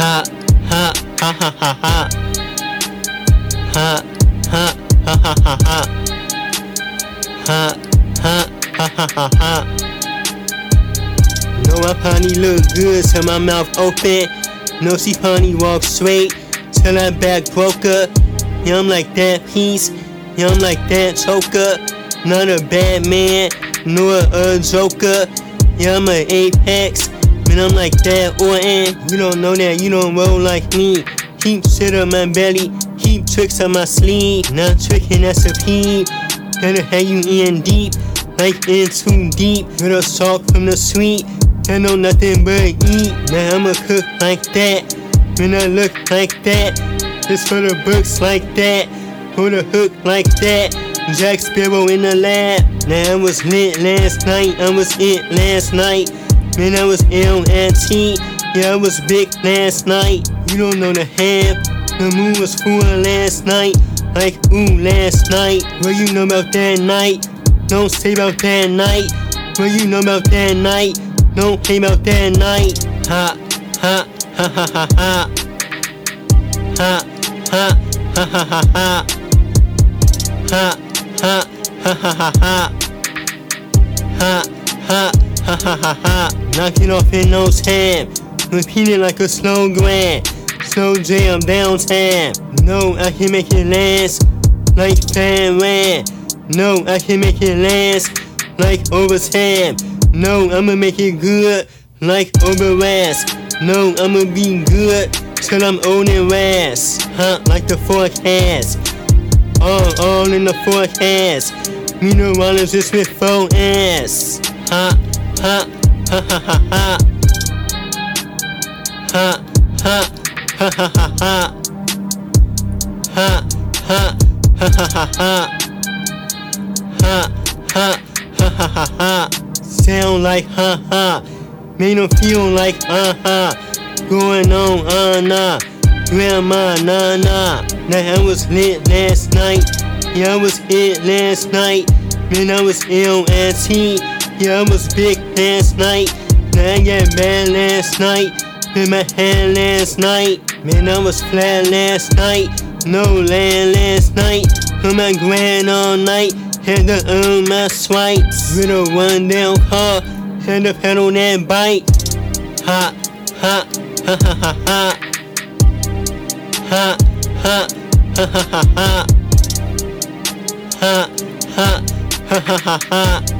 Ha ha ha ha ha ha. Ha ha ha ha ha ha. Ha ha ha ha ha. Know my pony look good till my mouth open. No, see pony walk straight till that back broke up. Yeah, I'm like that piece. Yeah, I'm like that choker. Not a bad man, nor a joker. Yeah, I'm an apex. Man, I'm like that or Orton. You don't know that, you don't roll like me. Keep shit on my belly, keep tricks on my sleeve. Not tricking, that's a peep. Gotta have you in deep, like in too deep. With a salt from the sweet. I know nothing but eat. Now I'ma cook like that. When I look like that. Just for the books like that. For the hook like that. Jack Sparrow in the lab. Now I was lit last night. I was it last night. Man, I was ill. Yeah, I was big last night. You don't know the half. The moon was full last night. Like, ooh, last night. What you know about that night? Don't say about that night. What you know about that night? Don't say about that night. Ha, ha, ha, ha. Ha, ha, ha, ha, ha, ha. Ha, ha, ha, ha, ha, ha. Ha, ha, ha, ha. Knocking off in no time. Repeating like a slogan. Slow jam downtown. No, I can make it last like fan ran. No, I can make it last like overtime. No, I'ma make it good like overrest. No, I'ma be good till I'm old and rest. Huh, like the forecast. All, all in the forecast. Me no Rollins just with four ass. Ha, ha, ha, ha, ha, ha. Ha, ha, ha, ha, ha, ha. Ha, ha, ha, ha, ha, ha. Ha, ha, ha, ha, ha, ha. Sound like ha ha. Made them feel like uh huh. Going on uh nah. Grandma nah nah. Now I was lit last night. Yeah, I was hit last night. Man, I was ill at T. Yeah, I was big last night. I got bad last night. In my hand last night. Man, I was flat last night. No land last night. On my grand all night. Had to earn my swipes. With a one down car. Had to pedal that bike. Ha, ha, ha, ha, ha. Ha, ha, ha, ha, ha, ha. Ha, ha, ha, ha, ha, ha. Ha,